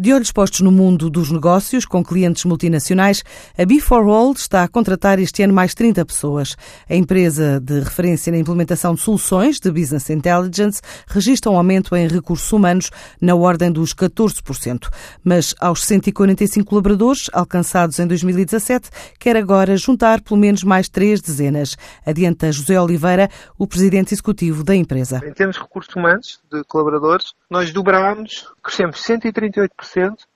De olhos postos no mundo dos negócios, com clientes multinacionais, a B4All está a contratar este ano mais 30 pessoas. A empresa de referência na implementação de soluções de Business Intelligence registra um aumento em recursos humanos na ordem dos 14%. Mas aos 145 colaboradores alcançados em 2017, quer agora juntar pelo menos mais três dezenas. Adianta José Oliveira, o presidente executivo da empresa. Em termos de recursos humanos, de colaboradores, nós dobramos, crescemos 138%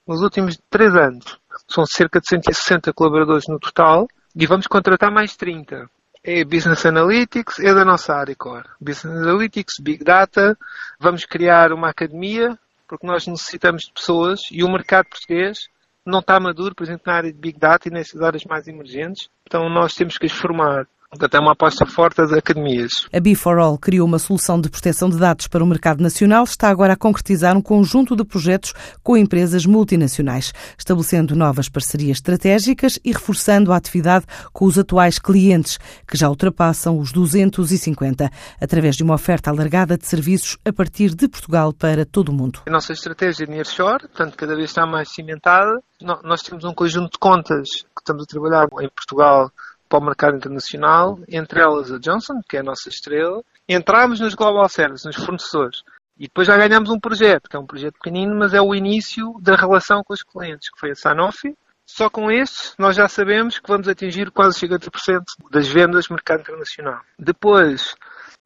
nos últimos três anos. São cerca de 160 colaboradores no total e vamos contratar mais 30. É Business Analytics, é da nossa área core. Business Analytics, Big Data, vamos criar uma academia, porque nós necessitamos de pessoas e o mercado português não está maduro, por exemplo, na área de Big Data e nessas áreas mais emergentes. Então nós temos que as formar. Portanto, é uma aposta forte das academias. A B4All criou uma solução de proteção de dados para o mercado nacional, está agora a concretizar um conjunto de projetos com empresas multinacionais, estabelecendo novas parcerias estratégicas e reforçando a atividade com os atuais clientes, que já ultrapassam os 250, através de uma oferta alargada de serviços a partir de Portugal para todo o mundo. A nossa estratégia de Nearshore, portanto, cada vez está mais cimentada. Nós temos um conjunto de contas que estamos a trabalhar em Portugal para o mercado internacional, entre elas a Johnson, que é a nossa estrela. Entramos nos Global Services, nos fornecedores. E depois já ganhamos um projeto, que é um projeto pequenino, mas é o início da relação com os clientes, que foi a Sanofi. Só com este, nós já sabemos que vamos atingir quase 50% das vendas no mercado internacional. Depois,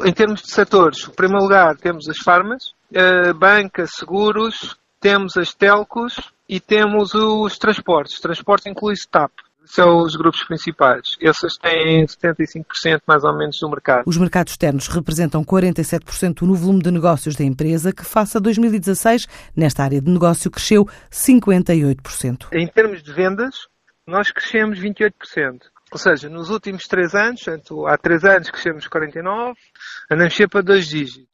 em termos de setores, em primeiro lugar temos as farmas, banca, seguros, temos as telcos e temos os transportes. Os transportes inclui-se TAP são os grupos principais. Esses têm 75% mais ou menos do mercado. Os mercados externos representam 47% no volume de negócios da empresa, que face a 2016, nesta área de negócio, cresceu 58%. Em termos de vendas, nós crescemos 28%. Ou seja, nos últimos três anos, há três anos crescemos 49%, andamos sempre para dois dígitos.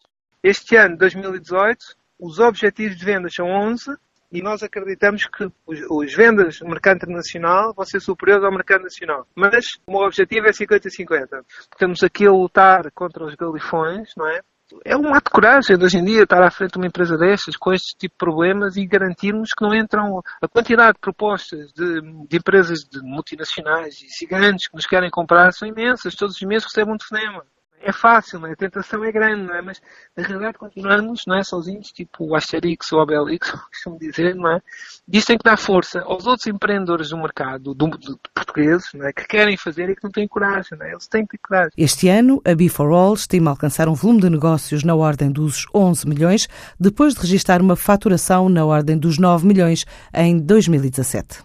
Este ano, 2018, os objetivos de vendas são 11 e nós acreditamos que os, os, vendas no mercado internacional vão ser superiores ao mercado nacional. Mas o meu objetivo é 50-50. Estamos aqui a lutar contra os galifões, não é? É um ato de coragem hoje em dia estar à frente de uma empresa destas com este tipo de problemas e garantirmos que não entram a quantidade de propostas de, de empresas de multinacionais e gigantes que nos querem comprar são imensas. Todos os meses recebem um telefonema é fácil, a tentação é grande, não é? mas na realidade continuamos não é? sozinhos, tipo o Asterix ou o Obelix, costumo dizer, não é? E isto tem que dar força aos outros empreendedores do mercado, do, do, portugueses, não é? que querem fazer e que não têm coragem, não é? eles têm que ter coragem. Este ano, a B4All estima alcançar um volume de negócios na ordem dos 11 milhões, depois de registrar uma faturação na ordem dos 9 milhões em 2017.